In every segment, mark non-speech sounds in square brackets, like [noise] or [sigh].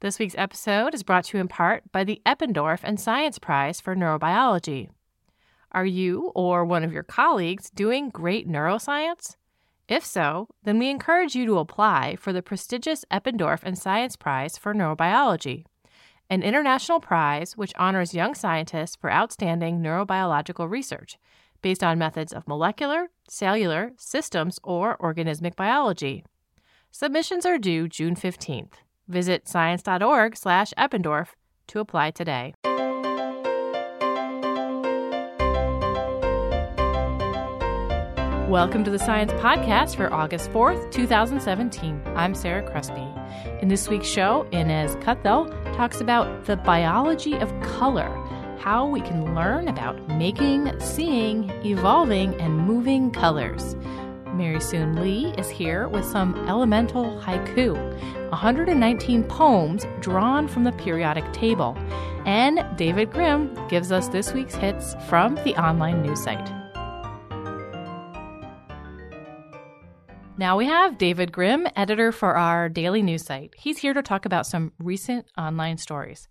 This week's episode is brought to you in part by the Eppendorf and Science Prize for Neurobiology. Are you or one of your colleagues doing great neuroscience? If so, then we encourage you to apply for the prestigious Eppendorf and Science Prize for Neurobiology, an international prize which honors young scientists for outstanding neurobiological research based on methods of molecular, cellular, systems, or organismic biology. Submissions are due June 15th. Visit science.org slash Eppendorf to apply today. Welcome to the Science Podcast for August 4th, 2017. I'm Sarah Crespi. In this week's show, Innes Cuthill talks about the biology of color, how we can learn about making, seeing, evolving, and moving colors. Mary Soon Lee is here with some elemental haiku, 119 poems drawn from the periodic table. And David Grimm gives us this week's hits from the online news site. Now we have David Grimm, editor for our daily news site. He's here to talk about some recent online stories.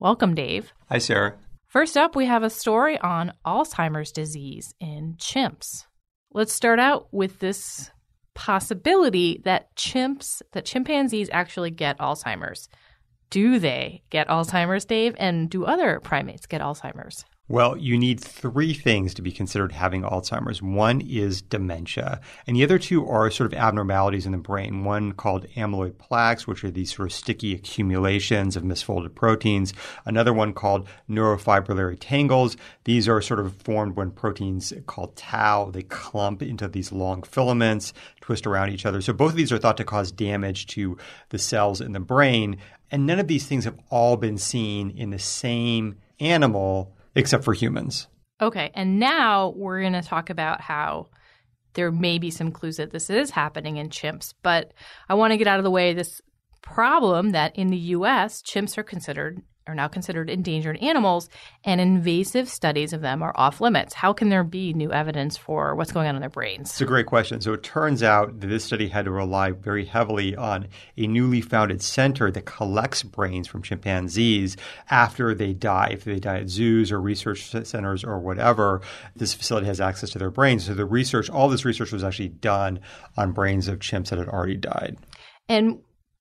Welcome, Dave. Hi, Sarah. First up, we have a story on Alzheimer's disease in chimps. Let's start out with this possibility that chimps, that chimpanzees actually get Alzheimer's. Do they get Alzheimer's, Dave? And do other primates get Alzheimer's? Well, you need three things to be considered having Alzheimer's. One is dementia, and the other two are sort of abnormalities in the brain. One called amyloid plaques, which are these sort of sticky accumulations of misfolded proteins. Another one called neurofibrillary tangles. These are sort of formed when proteins called tau, they clump into these long filaments, twist around each other. So both of these are thought to cause damage to the cells in the brain. And none of these things have all been seen in the same animal except for humans. Okay, and now we're going to talk about how there may be some clues that this is happening in chimps, but I want to get out of the way this problem that in the US, chimps are considered are now considered endangered animals, and invasive studies of them are off limits. How can there be new evidence for what's going on in their brains? It's a great question. So it turns out that this study had to rely very heavily on a newly founded center that collects brains from chimpanzees after they die. If they die at zoos or research centers or whatever, this facility has access to their brains. So the research, all this research was actually done on brains of chimps that had already died. And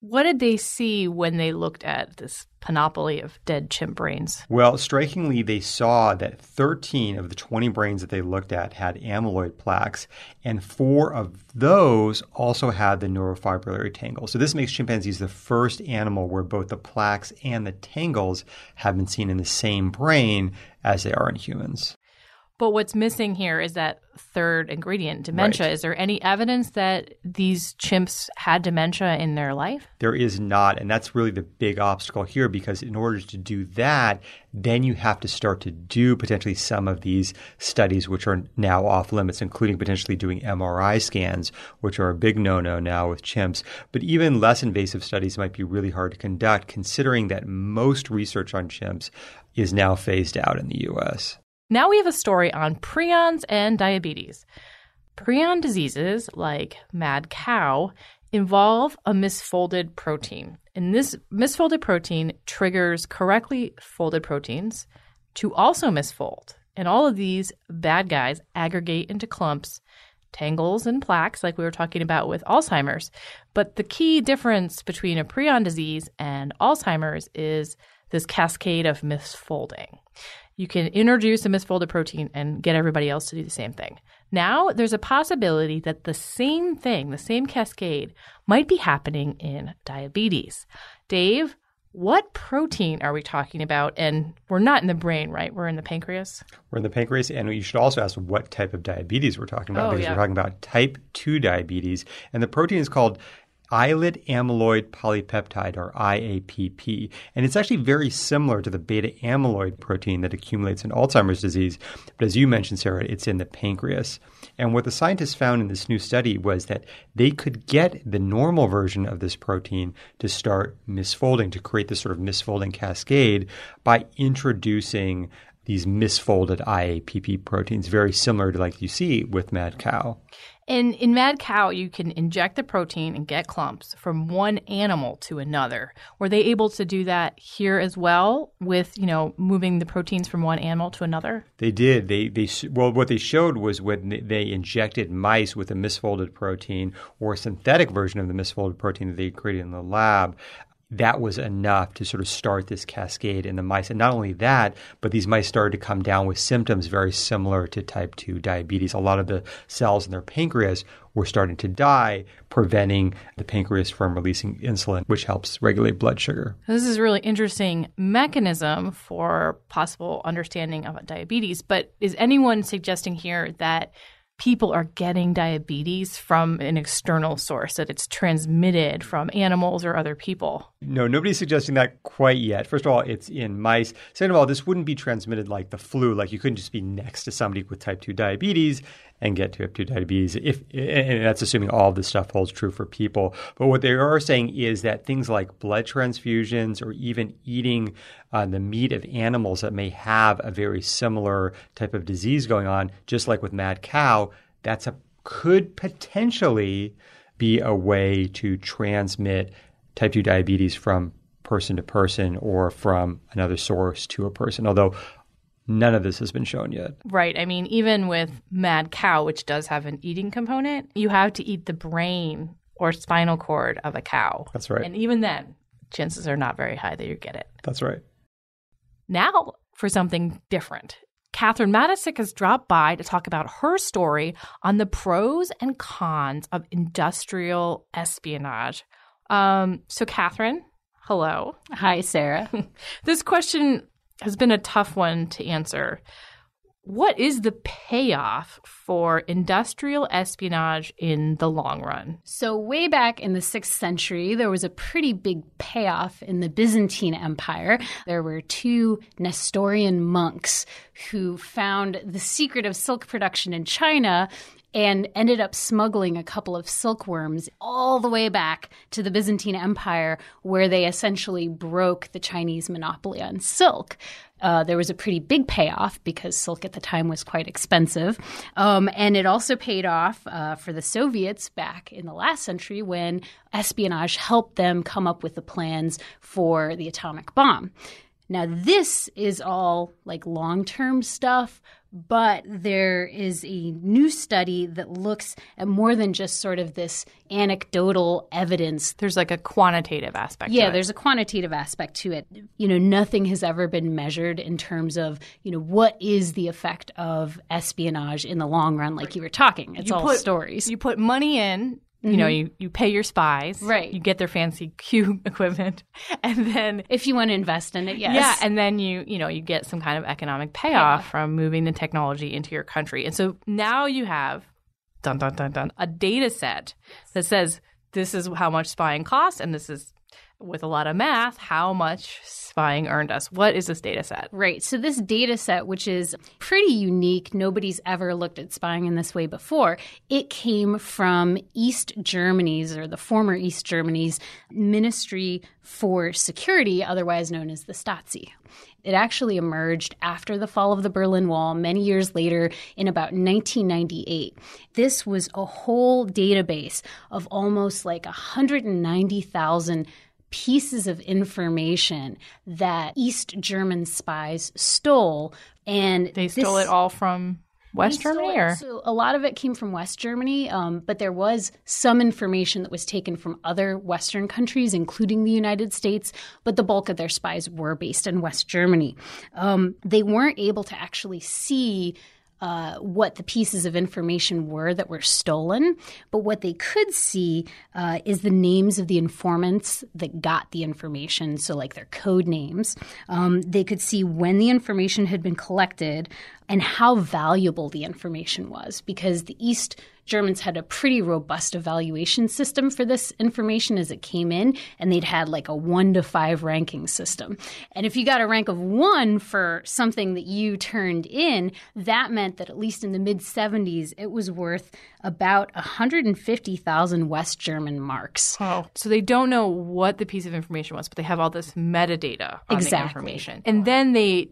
what did they see when they looked at this panoply of dead chimp brains? Well, strikingly, they saw that 13 of the 20 brains that they looked at had amyloid plaques, and four of those also had the neurofibrillary tangles. So, this makes chimpanzees the first animal where both the plaques and the tangles have been seen in the same brain as they are in humans. But what's missing here is that third ingredient, dementia. Right. Is there any evidence that these chimps had dementia in their life? There is not. And that's really the big obstacle here because in order to do that, then you have to start to do potentially some of these studies which are now off limits, including potentially doing MRI scans, which are a big no no now with chimps. But even less invasive studies might be really hard to conduct considering that most research on chimps is now phased out in the US. Now we have a story on prions and diabetes. Prion diseases, like mad cow, involve a misfolded protein. And this misfolded protein triggers correctly folded proteins to also misfold. And all of these bad guys aggregate into clumps, tangles, and plaques, like we were talking about with Alzheimer's. But the key difference between a prion disease and Alzheimer's is this cascade of misfolding. You can introduce a misfolded protein and get everybody else to do the same thing. Now, there's a possibility that the same thing, the same cascade, might be happening in diabetes. Dave, what protein are we talking about? And we're not in the brain, right? We're in the pancreas. We're in the pancreas, and you should also ask what type of diabetes we're talking about Oh, because yeah. we're talking about type 2 diabetes. And the protein is called islet amyloid polypeptide or IAPP. And it's actually very similar to the beta amyloid protein that accumulates in Alzheimer's disease. But as you mentioned, Sarah, it's in the pancreas. And what the scientists found in this new study was that they could get the normal version of this protein to start misfolding, to create this sort of misfolding cascade by introducing these misfolded IAPP proteins, very similar to like you see with mad cow. And in mad cow, you can inject the protein and get clumps from one animal to another. Were they able to do that here as well with, you know, moving the proteins from one animal to another? They did. They they well, what they showed was when they injected mice with a misfolded protein or a synthetic version of the misfolded protein that they created in the lab. That was enough to sort of start this cascade in the mice. And not only that, but these mice started to come down with symptoms very similar to type 2 diabetes. A lot of the cells in their pancreas were starting to die, preventing the pancreas from releasing insulin, which helps regulate blood sugar. This is a really interesting mechanism for possible understanding of diabetes. But is anyone suggesting here that people are getting diabetes from an external source, that it's transmitted from animals or other people? No, nobody's suggesting that quite yet. First of all, it's in mice. Second of all, this wouldn't be transmitted like the flu. Like you couldn't just be next to somebody with type 2 diabetes and get to type 2 diabetes. If and that's assuming all this stuff holds true for people. But what they are saying is that things like blood transfusions or even eating uh, the meat of animals that may have a very similar type of disease going on, just like with mad cow, that's a could potentially be a way to transmit type 2 diabetes from person to person or from another source to a person, although none of this has been shown yet. Right. I mean, even with mad cow, which does have an eating component, you have to eat the brain or spinal cord of a cow. That's right. And even then, chances are not very high that you get it. That's right. Now for something different. Catherine Matacic has dropped by to talk about her story on the pros and cons of industrial espionage. Um, so, Catherine, hello. Hi, Sarah. [laughs] This question has been a tough one to answer. What is the payoff for industrial espionage in the long run? so, way back in the 6th century, there was a pretty big payoff in the Byzantine Empire. There were two Nestorian monks who found the secret of silk production in China and ended up smuggling a couple of silkworms all the way back to the Byzantine Empire, where they essentially broke the Chinese monopoly on silk. Uh, there was a pretty big payoff because silk at the time was quite expensive. Um, and it also paid off uh, for the Soviets back in the last century when espionage helped them come up with the plans for the atomic bomb. Now, this is all like long term stuff, but there is a new study that looks at more than just sort of this anecdotal evidence There's like a quantitative aspect. yeah, to it. there's a quantitative aspect to it. You know, nothing has ever been measured in terms of, you know, what is the effect of espionage in the long run, like you were talking. It's You all put- stories. You put money in. You know, mm-hmm. you, you pay your spies. Right. You get their fancy [laughs] Q equipment. And then if you want to invest in it, yes. Yeah, and then you you know you get some kind of economic payoff from moving the technology into your country, and so now you have dun dun dun dun a data set that says this is how much spying costs, and this is with a lot of math how much spying earned us. What is this data set? Right. So this data set, which is pretty unique, nobody's ever looked at spying in this way before. It came from East Germany's or the former East Germany's Ministry for Security, otherwise known as the Stasi. It actually emerged after the fall of the Berlin Wall, many years later, in about 1998. This was a whole database of almost like 190,000 pieces of information that East German spies stole. And They stole this- it all from West Germany, or so a lot of it came from West Germany, um, but there was some information that was taken from other Western countries, including the United States. But the bulk of their spies were based in West Germany. Um, they weren't able to actually see uh, what the pieces of information were that were stolen, but what they could see uh, is the names of the informants that got the information, so like their code names. Um, they could see when the information had been collected and how valuable the information was, because the East Germans had a pretty robust evaluation system for this information as it came in, and they'd had like a one to five ranking system. And if you got a rank of one for something that you turned in, that meant that at least in the mid 70s, it was worth about 150,000 West German marks. Oh. So they don't know what the piece of information was, but they have all this metadata on Exactly. the information. And then they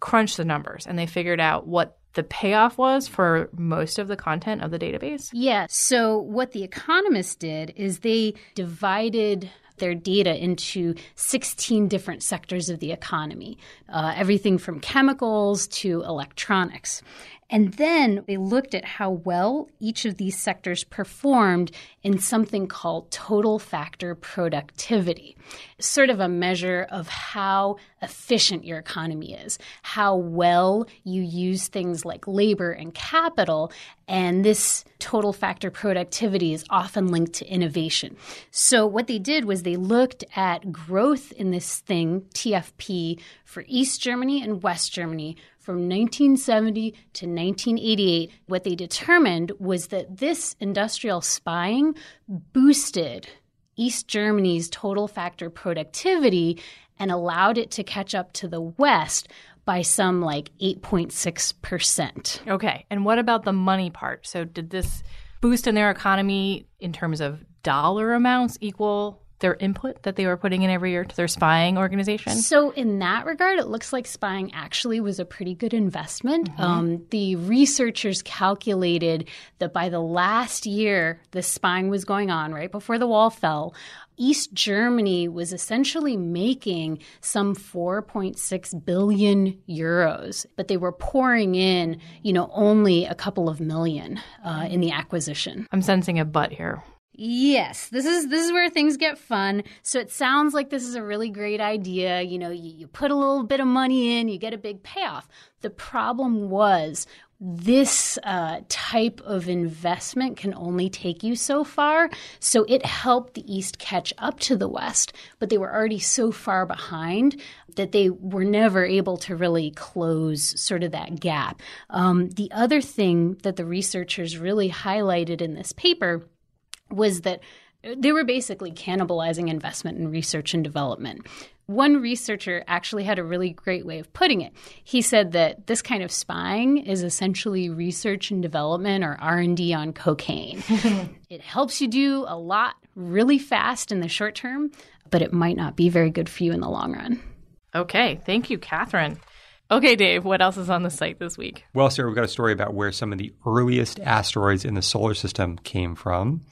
crunched the numbers and they figured out what the payoff was for most of the content of the database. Yeah. So what the economists did is they divided their data into 16 different sectors of the economy, uh, everything from chemicals to electronics. And then they looked at how well each of these sectors performed in something called total factor productivity, sort of a measure of how efficient your economy is, how well you use things like labor and capital. And this total factor productivity is often linked to innovation. So, what they did was they looked at growth in this thing, TFP, for East Germany and West Germany from 1970 to 1988, what they determined was that this industrial spying boosted East Germany's total factor productivity and allowed it to catch up to the West by some like 8.6%. Okay. And what about the money part? So did this boost in their economy in terms of dollar amounts equal their input that they were putting in every year to their spying organization? So, in that regard, it looks like spying actually was a pretty good investment. Um, the researchers calculated that by the last year the spying was going on, right before the wall fell, East Germany was essentially making some 4.6 billion euros, but they were pouring in, you know, only a couple of million uh, in the acquisition. I'm sensing a but here. Yes, this is this is where things get fun. So it sounds like this is a really great idea. You know, you, you put a little bit of money in, you get a big payoff. The problem was this uh, type of investment can only take you so far. So it helped the East catch up to the West, but they were already so far behind that they were never able to really close sort of that gap. Um, the other thing that the researchers really highlighted in this paper was that they were basically cannibalizing investment in research and development. One researcher actually had a really great way of putting it. He said that this kind of spying is essentially research and development or R&D on cocaine. [laughs] it helps you do a lot really fast in the short term, but it might not be very good for you in the long run. Okay. Thank you, Catherine. Okay, Dave, what else is on the site this week? Well, Sarah, we've got a story about where some of the earliest asteroids in the solar system came from.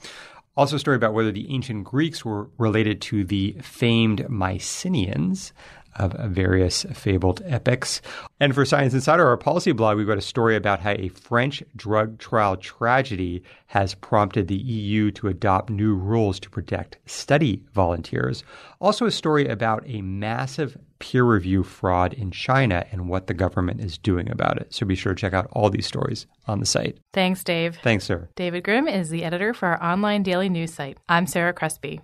Also, a story about whether the ancient Greeks were related to the famed Mycenaeans of various fabled epics. And for Science Insider, our policy blog, we've got a story about how a French drug trial tragedy has prompted the EU to adopt new rules to protect study volunteers. Also, a story about a massive peer review fraud in China and what the government is doing about it. So be sure to check out all these stories on the site. Thanks, Dave. Thanks, sir. David Grimm is the editor for our online daily news site. I'm Sarah Crespi.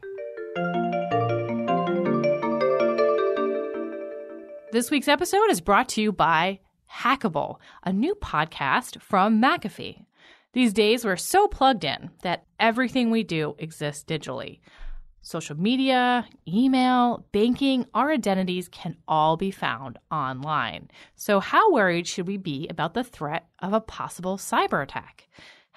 This week's episode is brought to you by Hackable, a new podcast from McAfee. These days, we're so plugged in that everything we do exists digitally. Social media, email, banking, our identities can all be found online. So, how worried should we be about the threat of a possible cyber attack?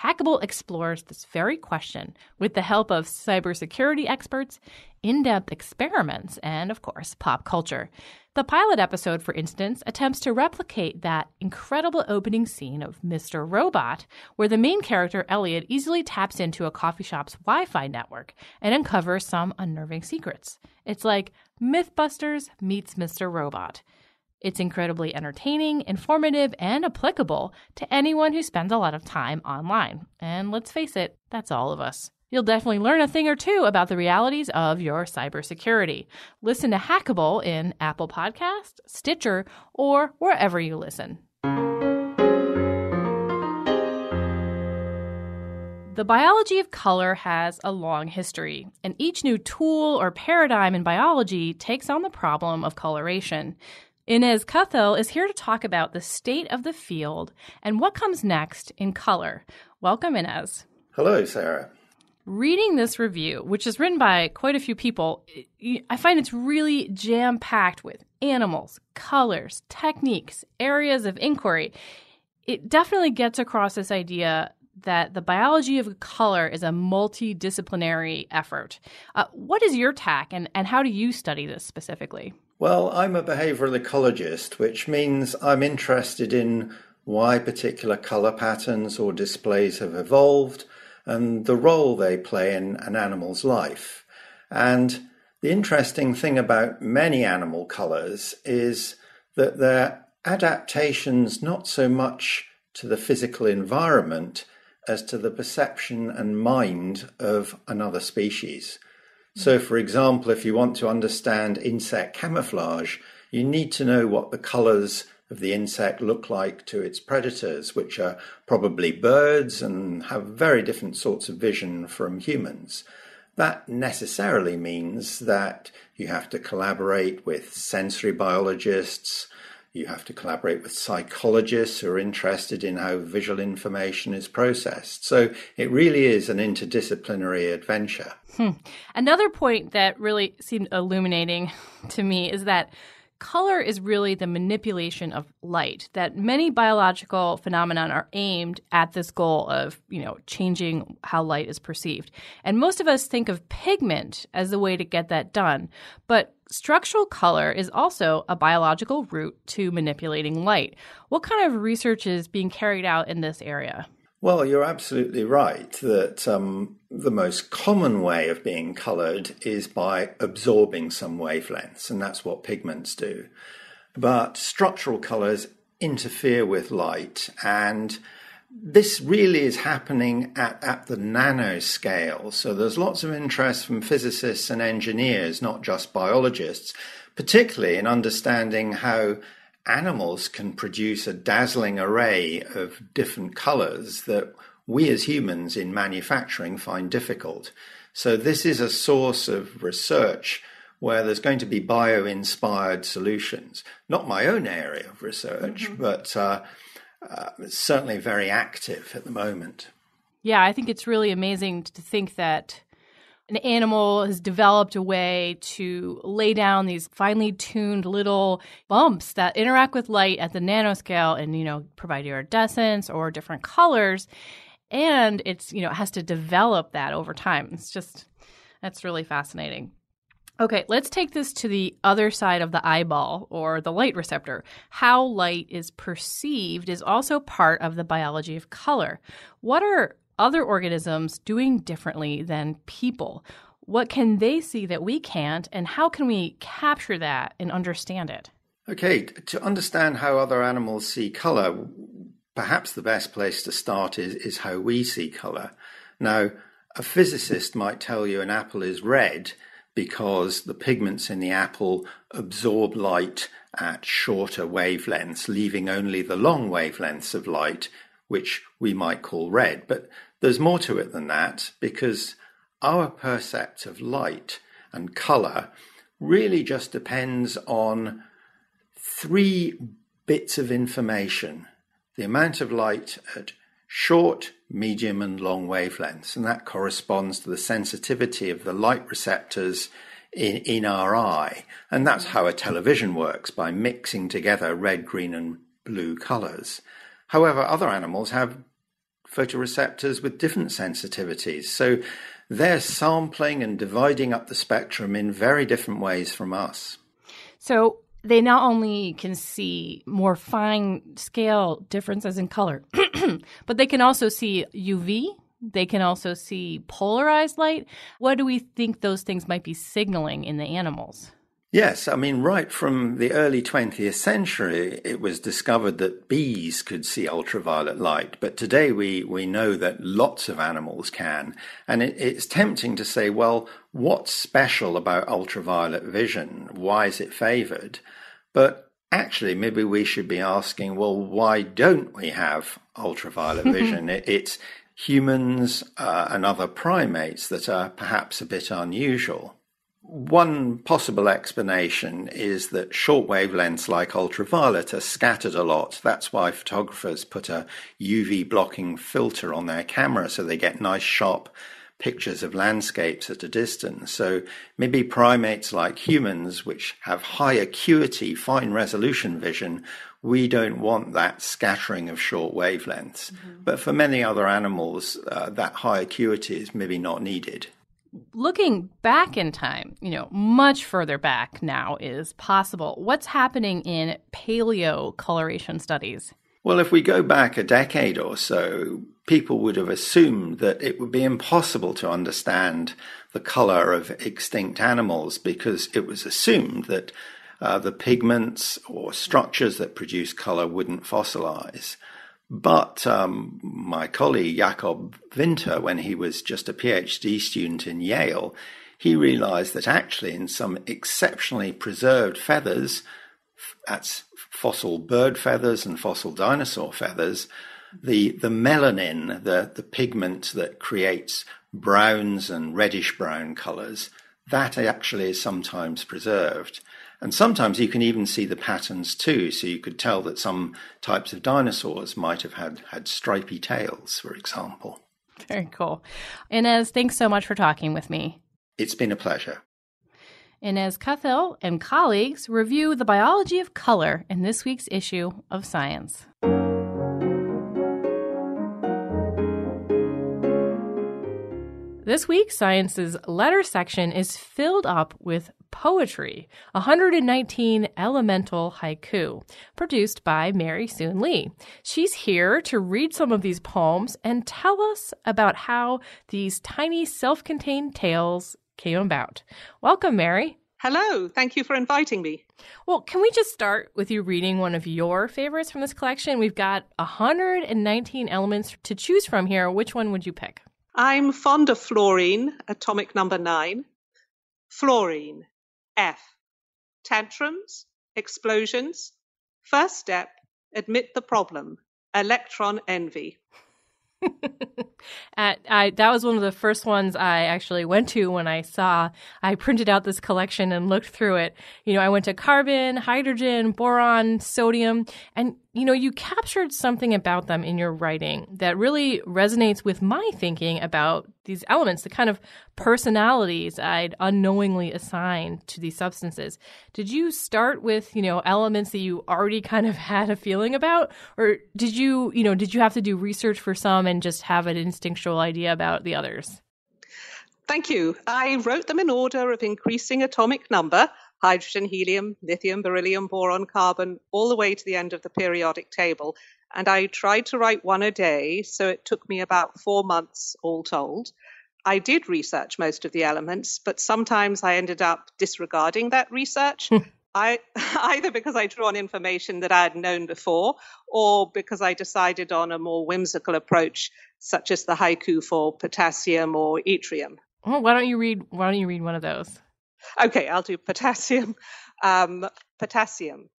Hackable explores this very question with the help of cybersecurity experts, in depth experiments, and, of course, pop culture. The pilot episode, for instance, attempts to replicate that incredible opening scene of Mr. Robot, where the main character, Elliot, easily taps into a coffee shop's Wi Fi network and uncovers some unnerving secrets. It's like Mythbusters meets Mr. Robot. It's incredibly entertaining, informative, and applicable to anyone who spends a lot of time online. And let's face it, that's all of us. You'll definitely learn a thing or two about the realities of your cybersecurity. Listen to Hackable in Apple Podcast, Stitcher, or wherever you listen. The biology of color has a long history, and each new tool or paradigm in biology takes on the problem of coloration. Innes Cuthill is here to talk about the state of the field and what comes next in color. Welcome, Inez. Hello, Sarah. Reading this review, which is written by quite a few people, I find it's really jam packed with animals, colors, techniques, areas of inquiry. It definitely gets across this idea that the biology of color is a multidisciplinary effort. Uh, what is your tack, and, and how do you study this specifically? Well, I'm a behavioral ecologist, which means I'm interested in why particular color patterns or displays have evolved and the role they play in an animal's life. And the interesting thing about many animal colors is that they're adaptations not so much to the physical environment as to the perception and mind of another species. So, for example, if you want to understand insect camouflage, you need to know what the colors of the insect look like to its predators, which are probably birds and have very different sorts of vision from humans. That necessarily means that you have to collaborate with sensory biologists, you have to collaborate with psychologists who are interested in how visual information is processed. So it really is an interdisciplinary adventure. Hmm. Another point that really seemed illuminating [laughs] to me is that color is really the manipulation of light that many biological phenomenon are aimed at this goal of you know changing how light is perceived. And most of us think of pigment as the way to get that done but structural color is also a biological route to manipulating light. What kind of research is being carried out in this area well, you're absolutely right that um, the most common way of being coloured is by absorbing some wavelengths, and that's what pigments do. But structural colours interfere with light, and this really is happening at, at the nanoscale. So there's lots of interest from physicists and engineers, not just biologists, particularly in understanding how animals can produce a dazzling array of different colors that we as humans in manufacturing find difficult. So, this is a source of research where there's going to be bio inspired solutions. Not my own area of research, mm-hmm. but uh, uh, certainly very active at the moment. Yeah, I think it's really amazing to think that an animal has developed a way to lay down these finely tuned little bumps that interact with light at the nanoscale and you know provide iridescence or different colors and it's you know it has to develop that over time it's just that's really fascinating Okay, let's take this to the other side of the eyeball or the light receptor. How light is perceived is also part of the biology of color. What are other organisms doing differently than people? What can they see that we can't, and how can we capture that and understand it? Okay, to understand how other animals see color, perhaps the best place to start is, is how we see color. Now, a physicist might tell you an apple is red because the pigments in the apple absorb light at shorter wavelengths, leaving only the long wavelengths of light which we might call red. But there's more to it than that because our percept of light and color really just depends on three bits of information the amount of light at short, medium, and long wavelengths, and that corresponds to the sensitivity of the light receptors in, in our eye. And that's how a television works by mixing together red, green, and blue colors. However, other animals have photoreceptors with different sensitivities. So they're sampling and dividing up the spectrum in very different ways from us. So they not only can see more fine scale differences in color, [clears throat] but they can also see UV. They can also see polarized light. What do we think those things might be signaling in the animals? Yes, I mean, right from the early 20th century, it was discovered that bees could see ultraviolet light. But today we, we know that lots of animals can. And it, it's tempting to say, well, what's special about ultraviolet vision? Why is it favored? But actually, maybe we should be asking, well, why don't we have ultraviolet [laughs] vision? it, it's humans uh, and other primates that are perhaps a bit unusual. One possible explanation is that short wavelengths like ultraviolet are scattered a lot. That's why photographers put a UV blocking filter on their camera so they get nice sharp pictures of landscapes at a distance. So maybe primates like humans, which have high acuity, fine resolution vision, we don't want that scattering of short wavelengths. Mm-hmm. But for many other animals, uh, that high acuity is maybe not needed looking back in time, you know, much further back now is possible. What's happening in paleo coloration studies? Well, if we go back a decade or so, people would have assumed that it would be impossible to understand the color of extinct animals because it was assumed that uh, the pigments or structures that produce color wouldn't fossilize. But um, my colleague Jakob Vinther, when he was just a PhD student in Yale, he realized that actually in some exceptionally preserved feathers, that's fossil bird feathers and fossil dinosaur feathers, the, the melanin, the, the pigment that creates browns and reddish brown colors, that actually is sometimes preserved. And sometimes you can even see the patterns too. So you could tell that some types of dinosaurs might have had, had stripy tails, for example. Very cool. Innes, thanks so much for talking with me. It's been a pleasure. Innes Cuthill and colleagues review the biology of color in this week's issue of Science. This week, Science's letter section is filled up with poetry, 119 elemental haiku, produced by Mary Soon Lee. She's here to read some of these poems and tell us about how these tiny self contained tales came about. Welcome, Mary. Hello, thank you for inviting me. Well, can we just start with you reading one of your favorites from this collection? We've got 119 elements to choose from here. Which one would you pick? I'm fond of fluorine, atomic number nine. Fluorine, F. Tantrums, explosions. First step, admit the problem. Electron envy. [laughs] At, I, that was one of the first ones I actually went to when I saw I printed out this collection and looked through it. You know, I went to carbon, hydrogen, boron, sodium, and you know, you captured something about them in your writing that really resonates with my thinking about these elements, the kind of personalities I'd unknowingly assigned to these substances. Did you start with, you know, elements that you already kind of [laughs] had a feeling about? Or did you, you know, did you have to do research for some and just have an instinctual idea about the others? Thank you. I wrote them in order of increasing atomic number hydrogen, helium, lithium, beryllium, boron, carbon, all the way to the end of the periodic table. And I tried to write one a day, so it took me about four months all told. I did research most of the elements, but sometimes I ended up disregarding that research. Hmm. I, [laughs] either because I drew on information that I had known before, or because I decided on a more whimsical approach, such as the haiku for potassium or yttrium. Well, why don't you read? Why don't you read one of those? Okay, I'll do potassium. [laughs] Um, potassium.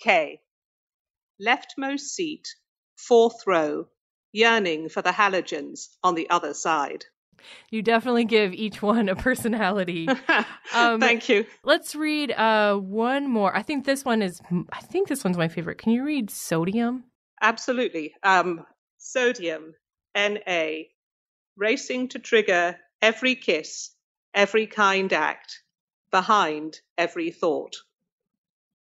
K. Leftmost seat, fourth row, yearning for the halogens on the other side. You definitely give each one a personality. [laughs] Um, Thank you. Let's read uh, one more. I think this one is. I think this one's my favorite. Can you read sodium? Absolutely. Um, sodium, Na, racing to trigger every kiss, every kind act, behind every thought.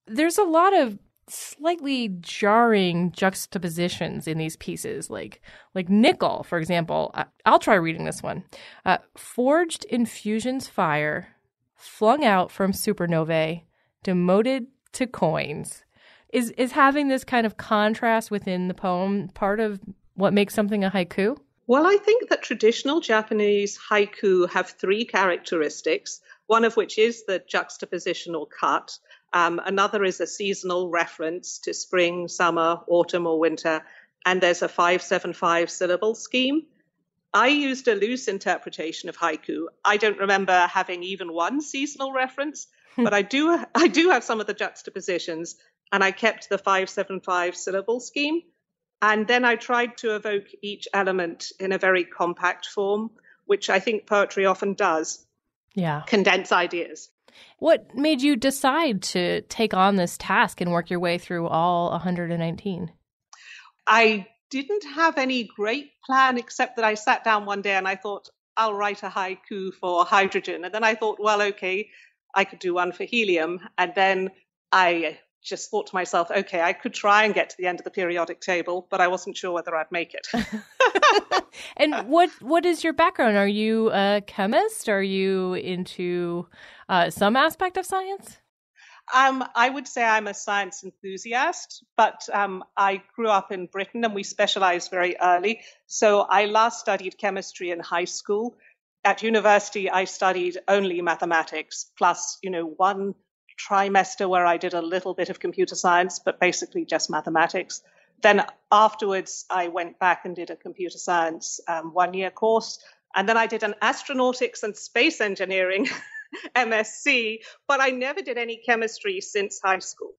There's a lot of slightly jarring juxtapositions in these pieces like like nickel for example. I'll try reading this one. Uh, forged in fusion's fire flung out from supernovae demoted to coins. Is is having this kind of contrast within the poem part of what makes something a haiku? Well i think that traditional japanese haiku have three characteristics one of which is the juxtapositional cut. Um, another is a seasonal reference to spring, summer, autumn, or winter. And there's a 575 syllable scheme. I used a loose interpretation of haiku. I don't remember having even one seasonal reference, hmm. but I do [laughs] I do have some of the juxtapositions, and I kept the 575 syllable scheme. And then I tried to evoke each element in a very compact form, which I think poetry often does. Yeah. Condense ideas. What made you decide to take on this task and work your way through all 119? I didn't have any great plan except that I sat down one day and I thought, I'll write a haiku for hydrogen. And then I thought, well, okay, I could do one for helium. And then I just thought to myself, okay, I could try and get to the end of the periodic table, but I wasn't sure whether I'd make it. [laughs] and what what is your background? Are you a chemist? Are you into uh, some aspect of science? Um, I would say I'm a science enthusiast, but um, I grew up in Britain and we specialized very early. So I last studied chemistry in high school. At university, I studied only mathematics, plus, you know, one trimester where I did a little bit of computer science, but basically just mathematics. Then afterwards, I went back and did a computer science um, one year course. And then I did an astronautics and space engineering [laughs] MSc, but I never did any chemistry since high school.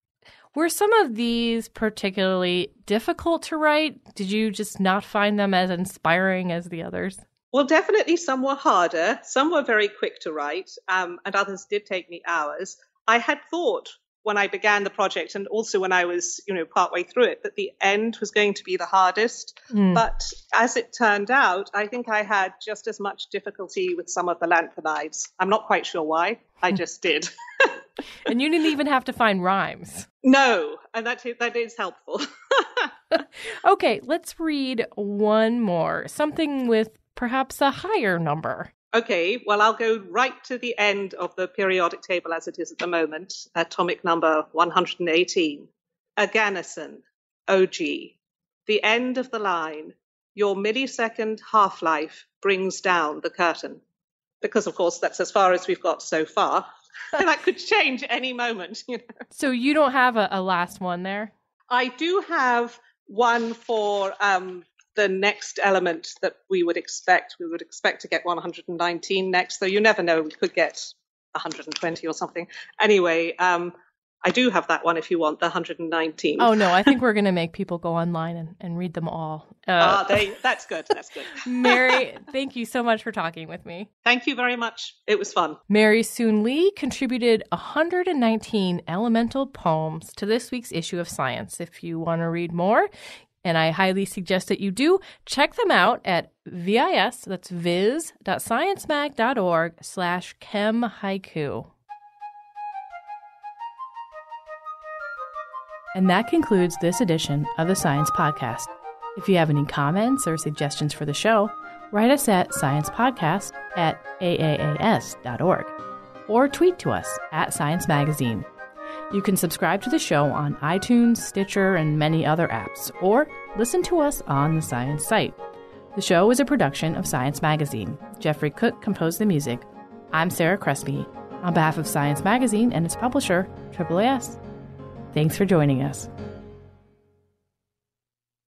Were some of these particularly difficult to write? Did you just not find them as inspiring as the others? Well, definitely some were harder. Some were very quick to write, um, and others did take me hours. I had thought when I began the project and also when I was, you know, partway through it, that the end was going to be the hardest. Mm. But as it turned out, I think I had just as much difficulty with some of the lanthanides. I'm not quite sure why. I [laughs] just did. [laughs] and you didn't even have to find rhymes. No, and that that is helpful. [laughs] okay, let's read one more. Something with perhaps a higher number. Okay, well, I'll go right to the end of the periodic table as it is at the moment, atomic number 118. Oganesson, OG. The end of the line. Your millisecond half life brings down the curtain. Because, of course, that's as far as we've got so far. [laughs] that could change any moment. You know? So you don't have a, a last one there? I do have one for um, the next element that we would expect. We would expect to get 119 next, though you never know. We could get 120 or something. Anyway, um, I do have that one if you want the 119. Oh no, I think [laughs] we're going to make people go online and, and read them all. Uh, ah, they, that's good. That's good. [laughs] Mary, thank you so much for talking with me. Thank you very much. It was fun. Mary Soon Lee contributed 119 elemental poems to this week's issue of Science. If you want to read more, and I highly suggest that you do check them out at vis, that's viz.sciencemag.org slash chemhaiku. And that concludes this edition of the Science Podcast. If you have any comments or suggestions for the show, write us at sciencepodcast at aaas.org or tweet to us at Science Magazine. You can subscribe to the show on iTunes, Stitcher, and many other apps, or listen to us on the Science site. The show is a production of Science Magazine. Jeffrey Cook composed the music. I'm Sarah Crespi, on behalf of Science Magazine and its publisher, AAAS. Thanks for joining us.